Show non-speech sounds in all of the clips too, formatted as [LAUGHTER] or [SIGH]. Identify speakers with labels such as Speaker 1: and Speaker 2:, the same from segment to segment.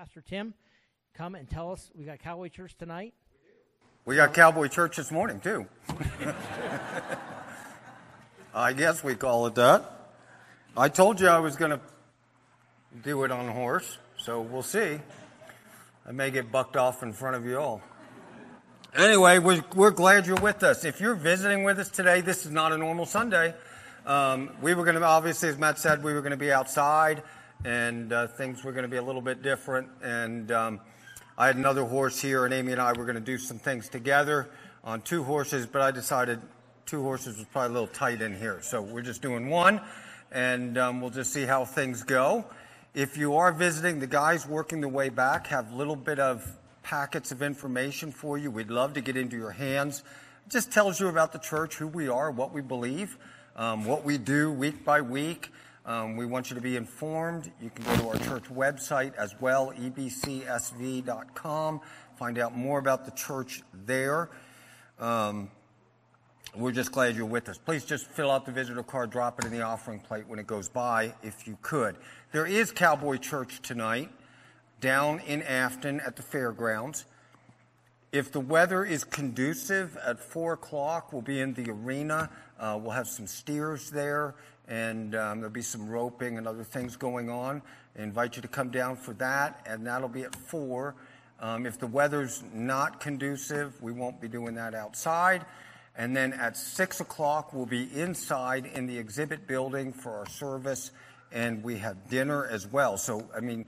Speaker 1: Pastor Tim come and tell us we got Cowboy Church tonight.
Speaker 2: We got Cowboy Church this morning, too. [LAUGHS] I guess we call it that. I told you I was going to do it on a horse, so we'll see. I may get bucked off in front of you all. Anyway, we're, we're glad you're with us. If you're visiting with us today, this is not a normal Sunday. Um, we were going to, obviously, as Matt said, we were going to be outside, and uh, things were going to be a little bit different. And um, I had another horse here, and Amy and I were going to do some things together on two horses, but I decided two horses was probably a little tight in here. So we're just doing one, and um, we'll just see how things go. If you are visiting, the guys working the way back have a little bit of packets of information for you. We'd love to get into your hands. It just tells you about the church, who we are, what we believe, um, what we do week by week. Um, we want you to be informed. You can go to our church website as well, ebcsv.com. Find out more about the church there. Um, we're just glad you're with us. Please just fill out the visitor card, drop it in the offering plate when it goes by, if you could. There is Cowboy Church tonight down in Afton at the fairgrounds. If the weather is conducive at 4 o'clock, we'll be in the arena. Uh, we'll have some steers there, and um, there'll be some roping and other things going on. I invite you to come down for that, and that'll be at 4. Um, if the weather's not conducive, we won't be doing that outside. And then at 6 o'clock, we'll be inside in the exhibit building for our service, and we have dinner as well. So, I mean,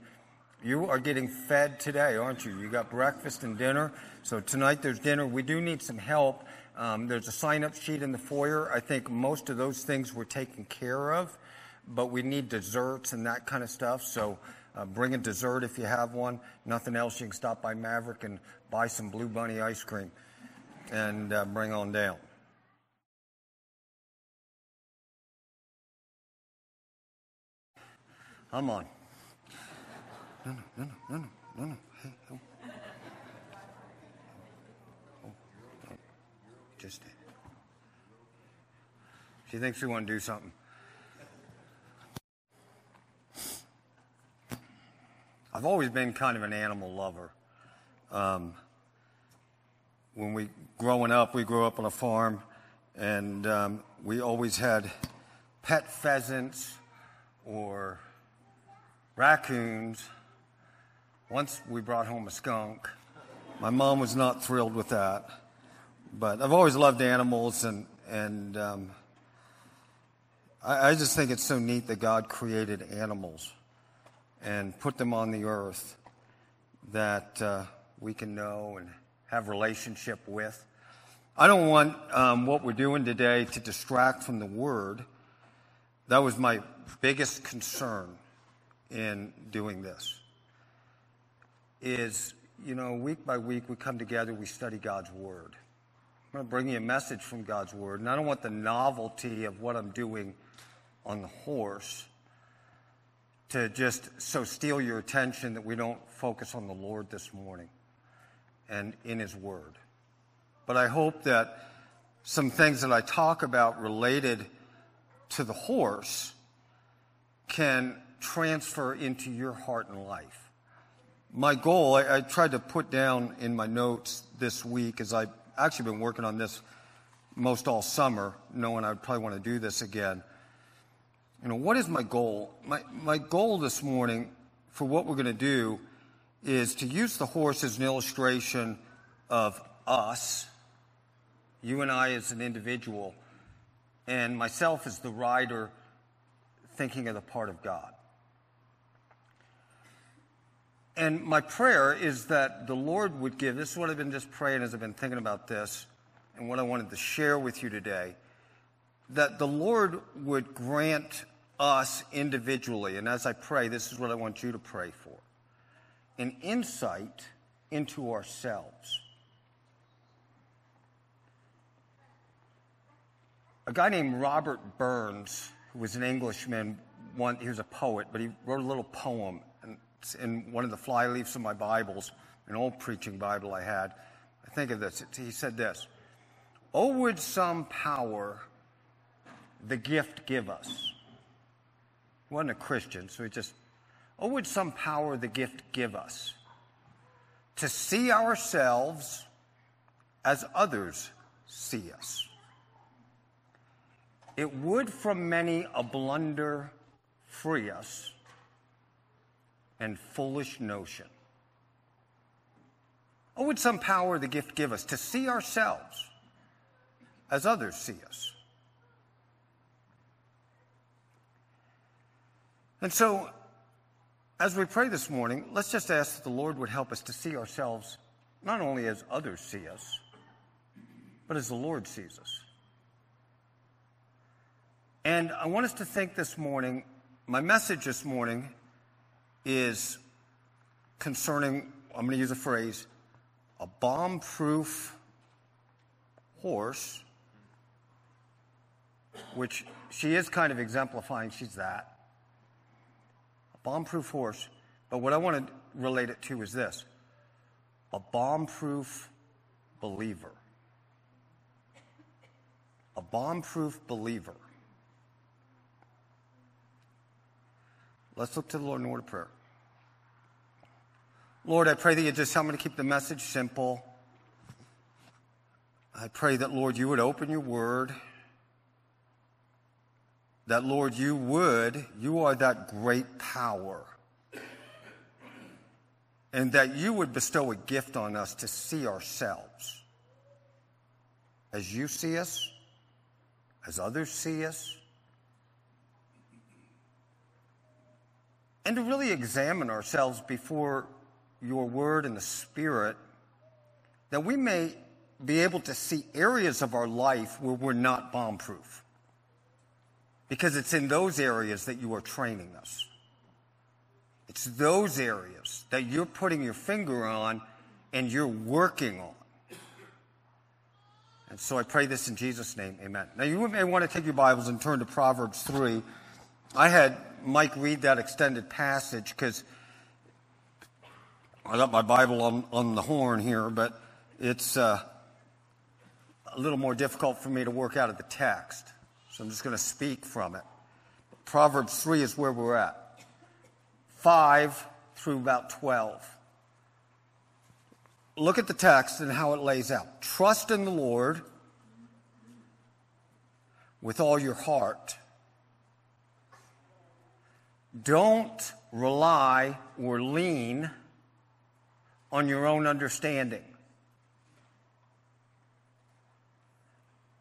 Speaker 2: you are getting fed today, aren't you? You got breakfast and dinner. So tonight there's dinner. We do need some help. Um, there's a sign up sheet in the foyer. I think most of those things were taken care of, but we need desserts and that kind of stuff. So uh, bring a dessert if you have one. Nothing else, you can stop by Maverik and buy some Blue Bunny ice cream and uh, bring on down. I'm on. No, no, no, no, no, no, no. Hey, oh. Oh, oh. Just it. She thinks we want to do something. I've always been kind of an animal lover. Um, when we growing up, we grew up on a farm, and um, we always had pet pheasants or raccoons. Once we brought home a skunk. My mom was not thrilled with that, but I've always loved animals, and and um, I, I just think it's so neat that God created animals and put them on the earth that uh, we can know and have relationship with. I don't want um, what we're doing today to distract from the Word. That was my biggest concern in doing this. Is, you know, week by week we come together, we study God's Word. I'm going to bring you a message from God's Word, and I don't want the novelty of what I'm doing on the horse to just so steal your attention that we don't focus on the Lord this morning and in His Word. But I hope that some things that I talk about related to the horse can transfer into your heart and life. My goal, I, I tried to put down in my notes this week, as I've actually been working on this most all summer, knowing I'd probably want to do this again. You know, what is my goal? My, my goal this morning for what we're going to do is to use the horse as an illustration of us, you and I as an individual, and myself as the rider thinking of the part of God. And my prayer is that the Lord would give this is what I've been just praying as I've been thinking about this, and what I wanted to share with you today that the Lord would grant us individually, and as I pray, this is what I want you to pray for an insight into ourselves. A guy named Robert Burns, who was an Englishman, one, he was a poet, but he wrote a little poem it's in one of the flyleaves of my Bibles, an old preaching Bible I had. I think of this. He said this Oh, would some power the gift give us? He wasn't a Christian, so he just Oh, would some power the gift give us to see ourselves as others see us. It would from many a blunder free us and foolish notion. Oh, would some power the gift give us to see ourselves as others see us? And so, as we pray this morning, let's just ask that the Lord would help us to see ourselves not only as others see us, but as the Lord sees us. And I want us to think this morning, my message this morning is concerning, I'm going to use a phrase, a bomb proof horse, which she is kind of exemplifying, she's that A bomb proof horse. But what I want to relate it to is this a bomb proof believer. A bomb proof believer. Let's look to the Lord in word of prayer. Lord, I pray that you just help me to keep the message simple. I pray that, Lord, you would open your word that, Lord, you would, you are that great power. And that you would bestow a gift on us to see ourselves as you see us, as others see us, and to really examine ourselves before your word and the Spirit, that we may be able to see areas of our life where we're not bomb proof because it's in those areas that you are training us. It's those areas that you're putting your finger on and you're working on. And so I pray this in Jesus' name. Amen. Now, you may want to take your Bibles and turn to Proverbs 3. I had Mike read that extended passage because I got my Bible on, on the horn here, but it's uh, a little more difficult for me to work out of the text. So I'm just going to speak from it. Proverbs 3 is where we're at. 5 through about 12. Look at the text and how it lays out. Trust in the Lord with all your heart. Don't rely or lean on your own understanding.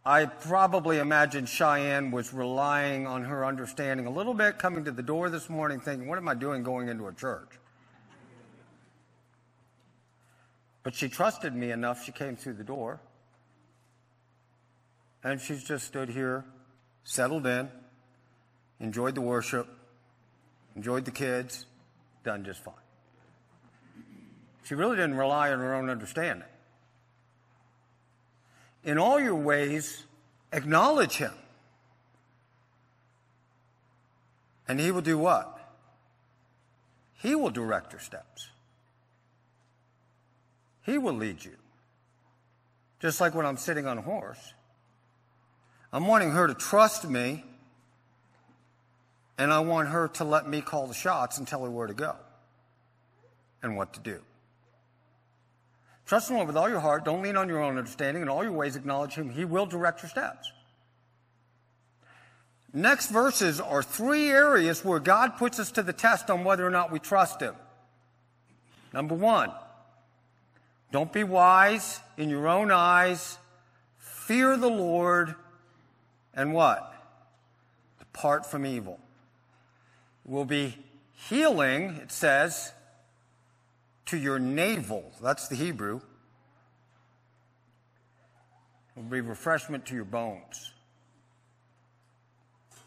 Speaker 2: I probably imagine Cheyenne was relying on her understanding a little bit, coming to the door this morning thinking, what am I doing going into a church? But she trusted me enough, she came through the door. And she's just stood here, settled in, enjoyed the worship, enjoyed the kids, done just fine. She really didn't rely on her own understanding. In all your ways, acknowledge him. And he will do what? He will direct your steps. He will lead you. Just like when I'm sitting on a horse. I'm wanting her to trust me, and I want her to let me call the shots and tell her where to go and what to do. Trust the Lord with all your heart. Don't lean on your own understanding. In all your ways, acknowledge Him. He will direct your steps. Next verses are three areas where God puts us to the test on whether or not we trust Him. Number one, don't be wise in your own eyes. Fear the Lord. And what? Depart from evil. Will be healing, it says, to your navel. That's the Hebrew. It will be refreshment to your bones.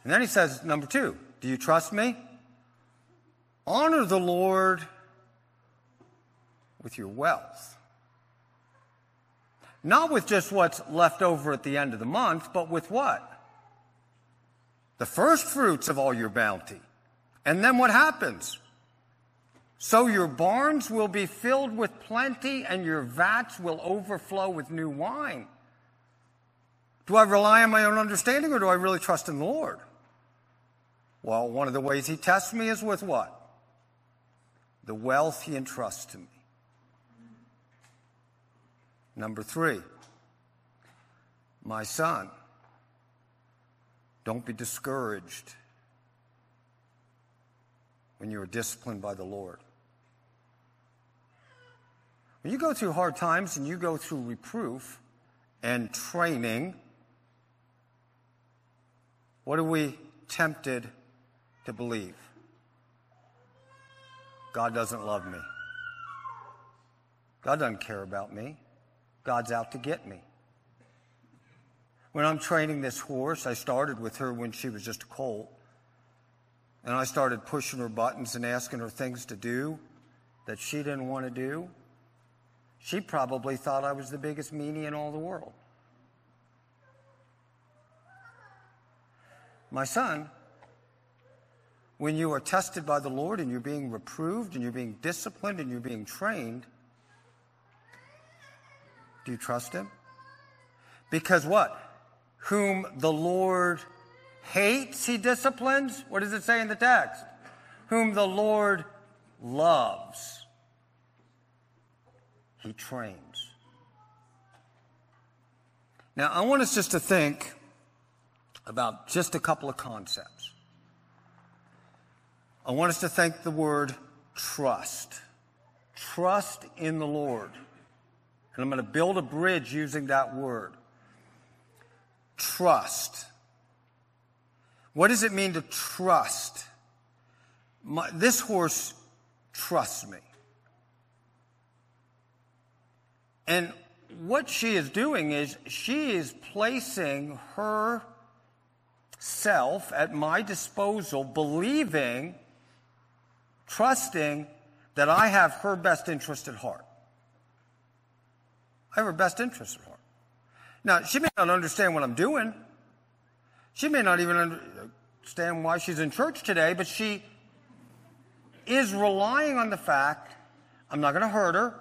Speaker 2: And then he says, number two, do you trust me? Honor the Lord with your wealth. Not with just what's left over at the end of the month, but with what? The first fruits of all your bounty. And then what happens? So your barns will be filled with plenty and your vats will overflow with new wine. Do I rely on my own understanding or do I really trust in the Lord? Well, one of the ways he tests me is with what? the wealth he entrusts to me. Number three, my son, don't be discouraged when you are disciplined by the Lord. When you go through hard times and you go through reproof and training, what are we tempted to believe? God doesn't love me. God doesn't care about me. God's out to get me. When I'm training this horse, I started with her when she was just a colt. And I started pushing her buttons and asking her things to do that she didn't want to do. She probably thought I was the biggest meanie in all the world. My son, when you are tested by the Lord and you're being reproved and you're being disciplined and you're being trained, do you trust him? Because what? Whom the Lord hates, he disciplines. What does it say in the text? Whom the Lord loves, he trains. Now, I want us just to think about just a couple of concepts. I want us to think the word trust. Trust in the Lord. And I'm going to build a bridge using that word. Trust. What does it mean to trust? My, this horse trusts me. And what she is doing is she is placing her self at my disposal, believing, trusting that I have her best interest at heart. I have her best interest at heart. Now, she may not understand what I'm doing. She may not even understand why she's in church today, but she is relying on the fact I'm not going to hurt her.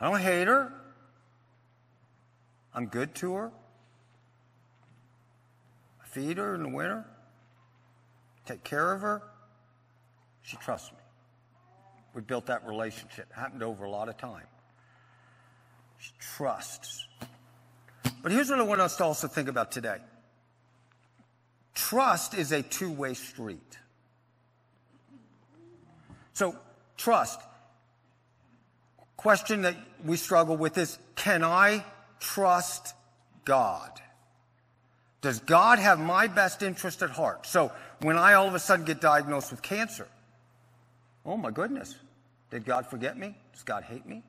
Speaker 2: I don't hate her. I'm good to her. I feed her in the winter. Take care of her. She trusts me. We built that relationship. It happened over a lot of time. She trusts. But here's what I want us to also think about today. Trust is a two way street. So, trust. Question that we struggle with is can I trust God? Does God have my best interest at heart? So, when I all of a sudden get diagnosed with cancer, oh my goodness, did God forget me? Does God hate me?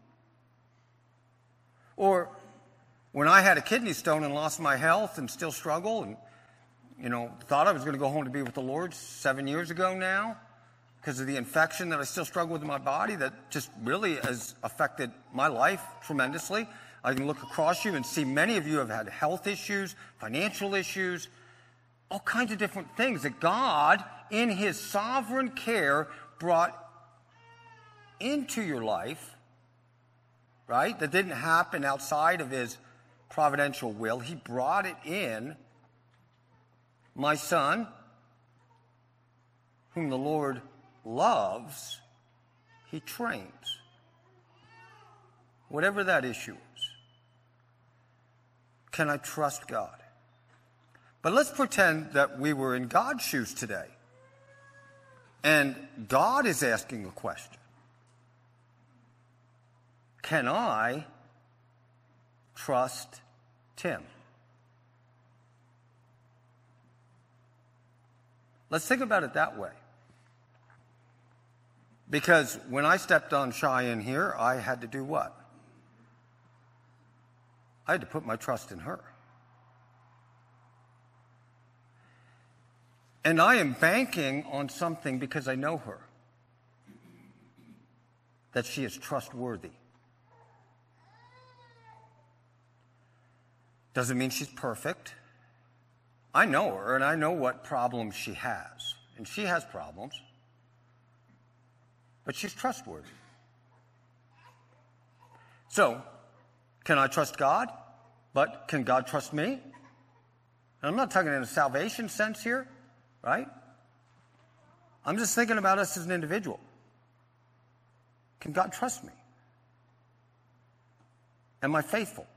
Speaker 2: Or when I had a kidney stone and lost my health and still struggle and you know, thought I was going to go home to be with the Lord seven years ago now because of the infection that I still struggle with in my body that just really has affected my life tremendously. I can look across you and see many of you have had health issues, financial issues, all kinds of different things that God, in His sovereign care, brought into your life, right? That didn't happen outside of His providential will. He brought it in my son, whom the Lord loves, he trains. Whatever that issue is. Can I trust God? But let's pretend that we were in God's shoes today. And God is asking a question Can I trust Tim? Let's think about it that way. Because when I stepped on Cheyenne here, I had to do what? I had to put my trust in her. And I am banking on something because I know her that she is trustworthy. Doesn't mean she's perfect. I know her and I know what problems she has. And she has problems. But she's trustworthy. So, can I trust God? But can God trust me? And I'm not talking in a salvation sense here, right? I'm just thinking about us as an individual. Can God trust me? Am I faithful?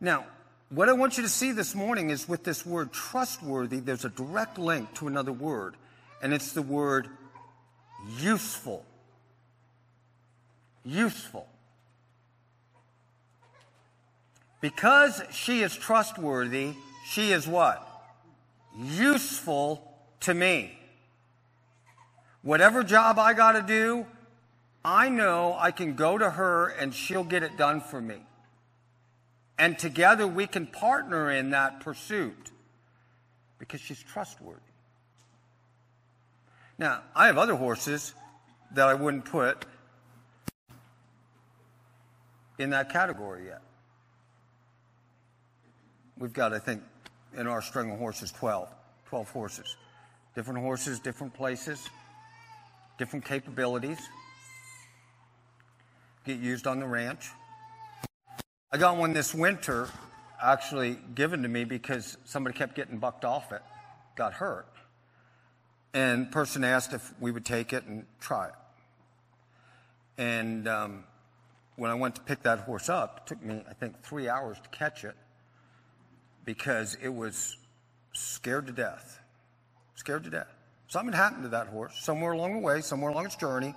Speaker 2: Now, what I want you to see this morning is with this word trustworthy, there's a direct link to another word, and it's the word useful. Useful. Because she is trustworthy, she is what? Useful to me. Whatever job I got to do, I know I can go to her and she'll get it done for me. And together we can partner in that pursuit because she's trustworthy. Now, I have other horses that I wouldn't put in that category yet. We've got, I think, in our string of horses, 12. 12 horses. Different horses, different places, different capabilities. Get used on the ranch. I got one this winter actually given to me because somebody kept getting bucked off it, got hurt. And person asked if we would take it and try it. And um, when I went to pick that horse up, it took me, I think, three hours to catch it because it was scared to death. Scared to death. Something happened to that horse somewhere along the way, somewhere along its journey,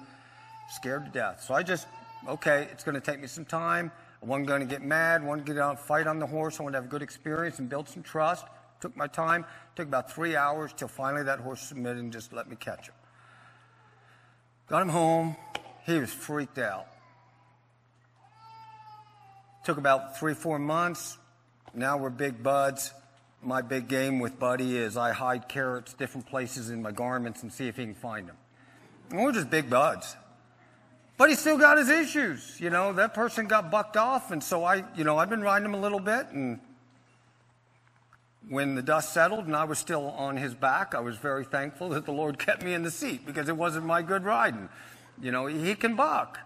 Speaker 2: scared to death. So I just, okay, it's going to take me some time. Wasn't going to get mad, wanted to get out fight on the horse. Wanted to have a good experience and build some trust. Took my time. Took about three hours till finally that horse submitted and just let me catch him. Got him home. He was freaked out. Took about three, four months. Now we're big buds my big game with Buddy is I hide carrots different places in my garments and see if he can find them. And we're just big buds. But he still got his issues. You know, that person got bucked off, and so I, you know, I've been riding him a little bit, and when the dust settled and I was still on his back, I was very thankful that the Lord kept me in the seat because it wasn't my good riding. You know, he can buck.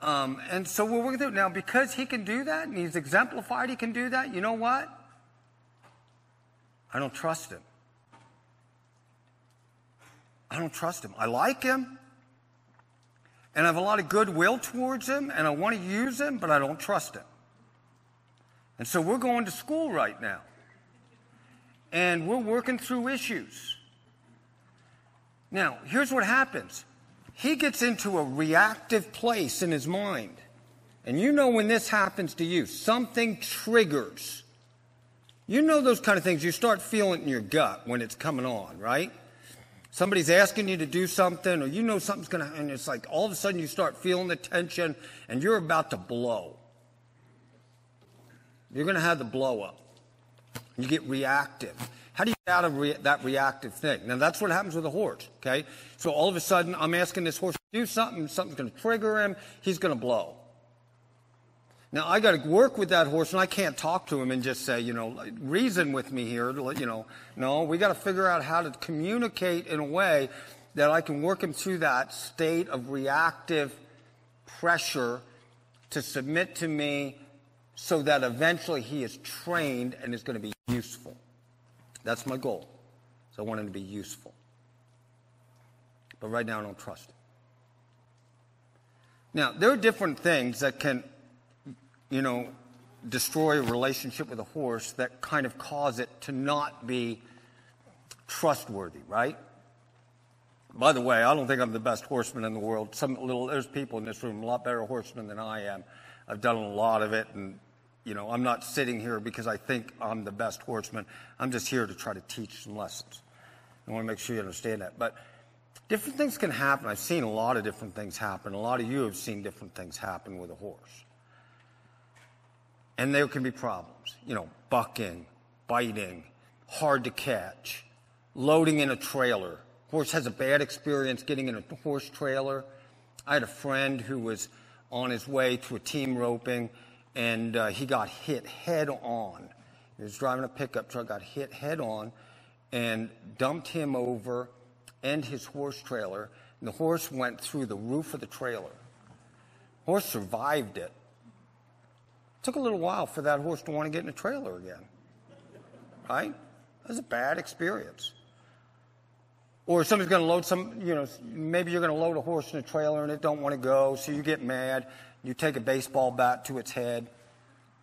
Speaker 2: Um, and so we're working through it. Now, because he can do that and he's exemplified he can do that, you know what? I don't trust him. I don't trust him. I like him. And I have a lot of goodwill towards him, and I want to use him, but I don't trust him. And so we're going to school right now. And we're working through issues. Now, here's what happens he gets into a reactive place in his mind. And you know when this happens to you, something triggers you know those kind of things. You start feeling in your gut when it's coming on, right? Somebody's asking you to do something, or you know something's going to, and it's like all of a sudden you start feeling the tension and you're about to blow. You're going to have the blow up. You get reactive. How do you get out of re- that reactive thing? Now, that's what happens with a horse, okay? So all of a sudden, I'm asking this horse to do something, something's going to trigger him, he's going to blow. Now I got to work with that horse, and I can't talk to him and just say, you know, reason with me here. You know, no, we got to figure out how to communicate in a way that I can work him through that state of reactive pressure to submit to me, so that eventually he is trained and is going to be useful. That's my goal. So I want him to be useful. But right now I don't trust him. Now, there are different things that can you know, destroy a relationship with a horse that kind of cause it to not be trustworthy, right? By the way, I don't think I'm the best horseman in the world. Some little there's people in this room a lot better horsemen than I am. I've done a lot of it, and you know, I'm not sitting here because I think I'm the best horseman. I'm just here to try to teach some lessons. I want to make sure you understand that. But different things can happen. I've seen a lot of different things happen. A lot of you have seen different things happen with a horse. And there can be problems, you know, bucking, biting, hard to catch, loading in a trailer. Horse has a bad experience getting in a horse trailer. I had a friend who was on his way to a team roping and uh, he got hit head on. He was driving a pickup truck, got hit head on, and dumped him over and his horse trailer. And the horse went through the roof of the trailer. Horse survived it, Took a little while for that horse to want to get in a trailer again. Right? That was a bad experience. Or somebody's going to load some, you know, maybe you're going to load a horse in a trailer and it don't want to go, so you get mad. You take a baseball bat to its head.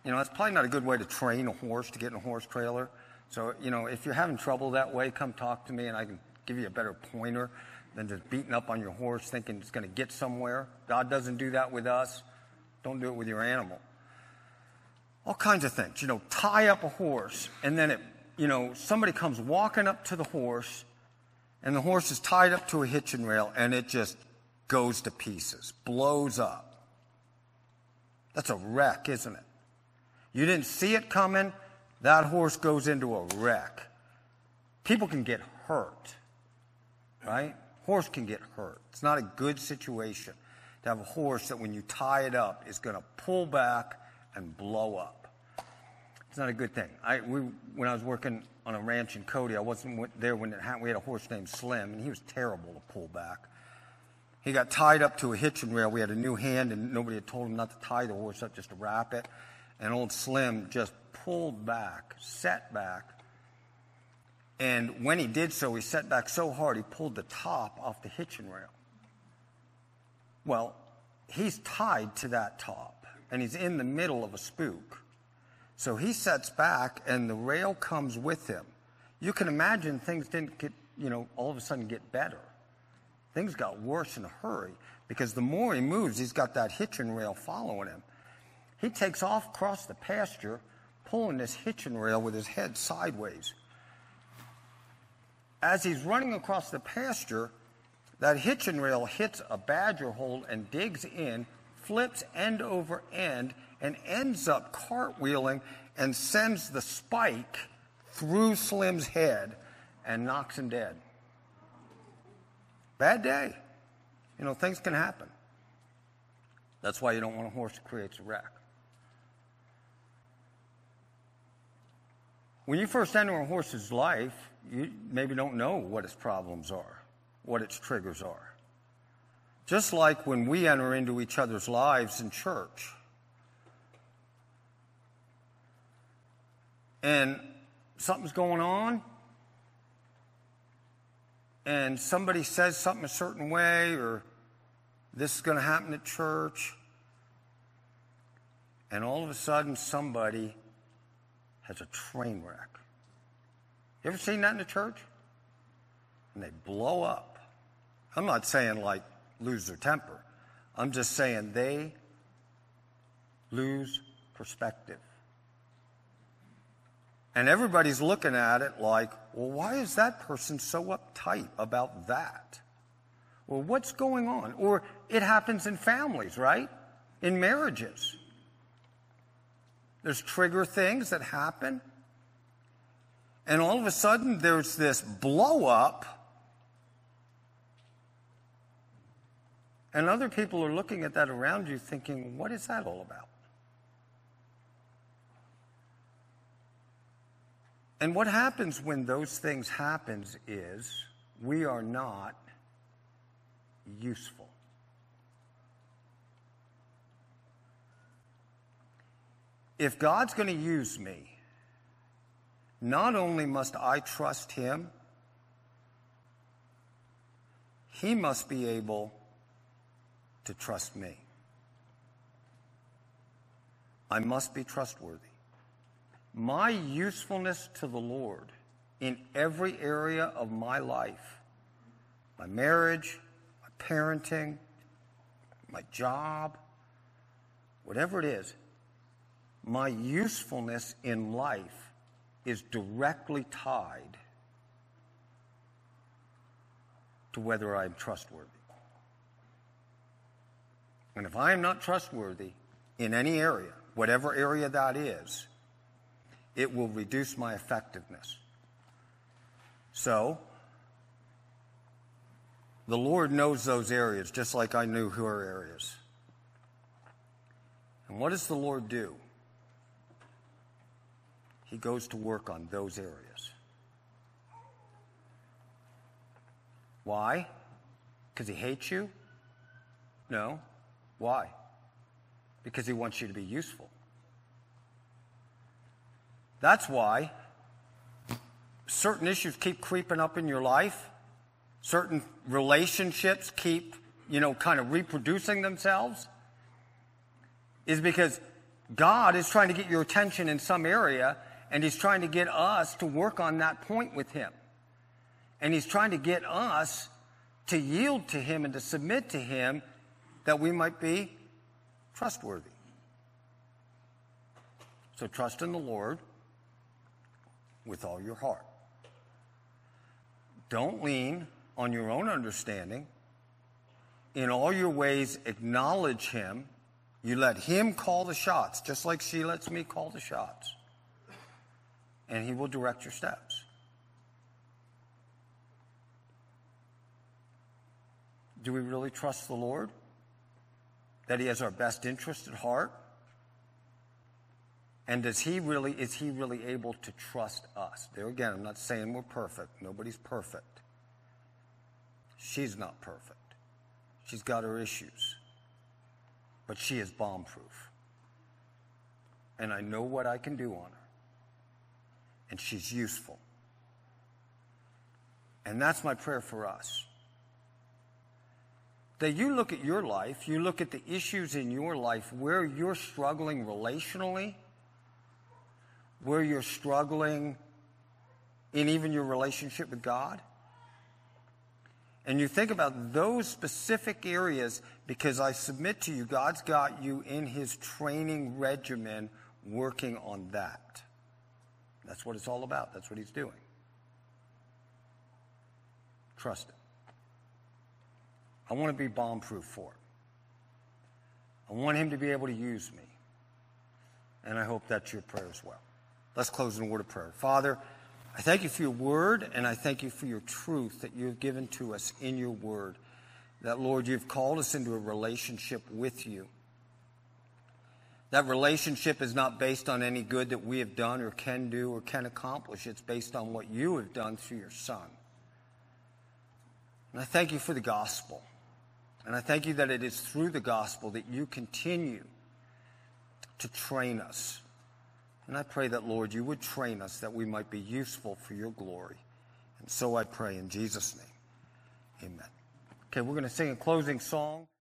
Speaker 2: You know, that's probably not a good way to train a horse to get in a horse trailer. So, you know, if you're having trouble that way, come talk to me and I can give you a better pointer than just beating up on your horse thinking it's going to get somewhere. God doesn't do that with us. Don't do it with your animal. All kinds of things. You know, tie up a horse and then it, you know, somebody comes walking up to the horse and the horse is tied up to a hitching rail and it just goes to pieces, blows up. That's a wreck, isn't it? You didn't see it coming, that horse goes into a wreck. People can get hurt, right? Horse can get hurt. It's not a good situation to have a horse that when you tie it up is going to pull back and blow up. It's not a good thing. I, we, when I was working on a ranch in Cody, I wasn't there when it happened. We had a horse named Slim, and he was terrible to pull back. He got tied up to a hitching rail. We had a new hand, and nobody had told him not to tie the horse up, just to wrap it. And old Slim just pulled back, set back. And when he did so, he set back so hard he pulled the top off the hitching rail. Well, he's tied to that top, and he's in the middle of a spook. So he sets back and the rail comes with him. You can imagine things didn't get, you know, all of a sudden get better. Things got worse in a hurry because the more he moves, he's got that hitching rail following him. He takes off across the pasture, pulling this hitching rail with his head sideways. As he's running across the pasture, that hitching rail hits a badger hole and digs in, flips end over end, and ends up cartwheeling and sends the spike through Slim's head and knocks him dead. Bad day. You know, things can happen. That's why you don't want a horse that creates a wreck. When you first enter a horse's life, you maybe don't know what its problems are, what its triggers are. Just like when we enter into each other's lives in church. and something's going on, and somebody says something a certain way, or this is going to happen at church, and all of a sudden somebody has a train wreck. You ever seen that in the church? And they blow up. I'm not saying like lose their temper. I'm just saying they lose perspective. And everybody's looking at it like, well, why is that person so uptight about that? Well, what's going on? Or it happens in families, right? In marriages. There's trigger things that happen. And all of a sudden, there's this blow up. And other people are looking at that around you thinking, what is that all about? And what happens when those things happens is we are not useful. If God's going to use me, not only must I trust him, he must be able to trust me. I must be trustworthy my usefulness to the Lord in every area of my life my marriage, my parenting, my job, whatever it is my usefulness in life is directly tied to whether I'm trustworthy. And if I am not trustworthy in any area, whatever area that is, it will reduce my effectiveness. So, the Lord knows those areas just like I knew her areas. And what does the Lord do? He goes to work on those areas. Why? Because he hates you? No. Why? Because he wants you to be useful. That's why certain issues keep creeping up in your life certain relationships keep, you know, kind of reproducing themselves is because God is trying to get your attention in some area and He's trying to get us to work on that point with Him. And He's trying to get us to yield to Him and to submit to Him that we might be trustworthy. So trust in the Lord with all your heart. Don't lean on your own understanding. In all your ways, acknowledge Him. You let Him call the shots, just like she lets me call the shots. And He will direct your steps. Do we really trust the Lord? That He has our best interest at heart? And does he really, is he really able to trust us? There again, I'm not saying we're perfect. Nobody's perfect. She's not perfect. She's got her issues. But she is bomb proof. And I know what I can do on her. And she's useful. And that's my prayer for us. That you look at your life, you look at the issues in your life where you're struggling relationally where you're struggling in even your relationship with God. And you think about those specific areas because I submit to you, God's got you in His training regimen working on that. That's what it's all about. That's what He's doing. Trust it. I want to be bomb proof for it. I want Him to be able to use me. And I hope that's your prayer as well. Let's close in a word of prayer. Father, I thank you for your word, and I thank you for your truth that you have given to us in your word. That, Lord, you've called us into a relationship with you. That relationship is not based on any good that we have done or can do or can accomplish. It's based on what you have done through your Son. And I thank you for the gospel. And I thank you that it is through the gospel that you continue to train us and I pray that, Lord, you would train us that we might be useful for your glory. And so I pray in Jesus' name. Amen. Okay, we're going to sing a closing song.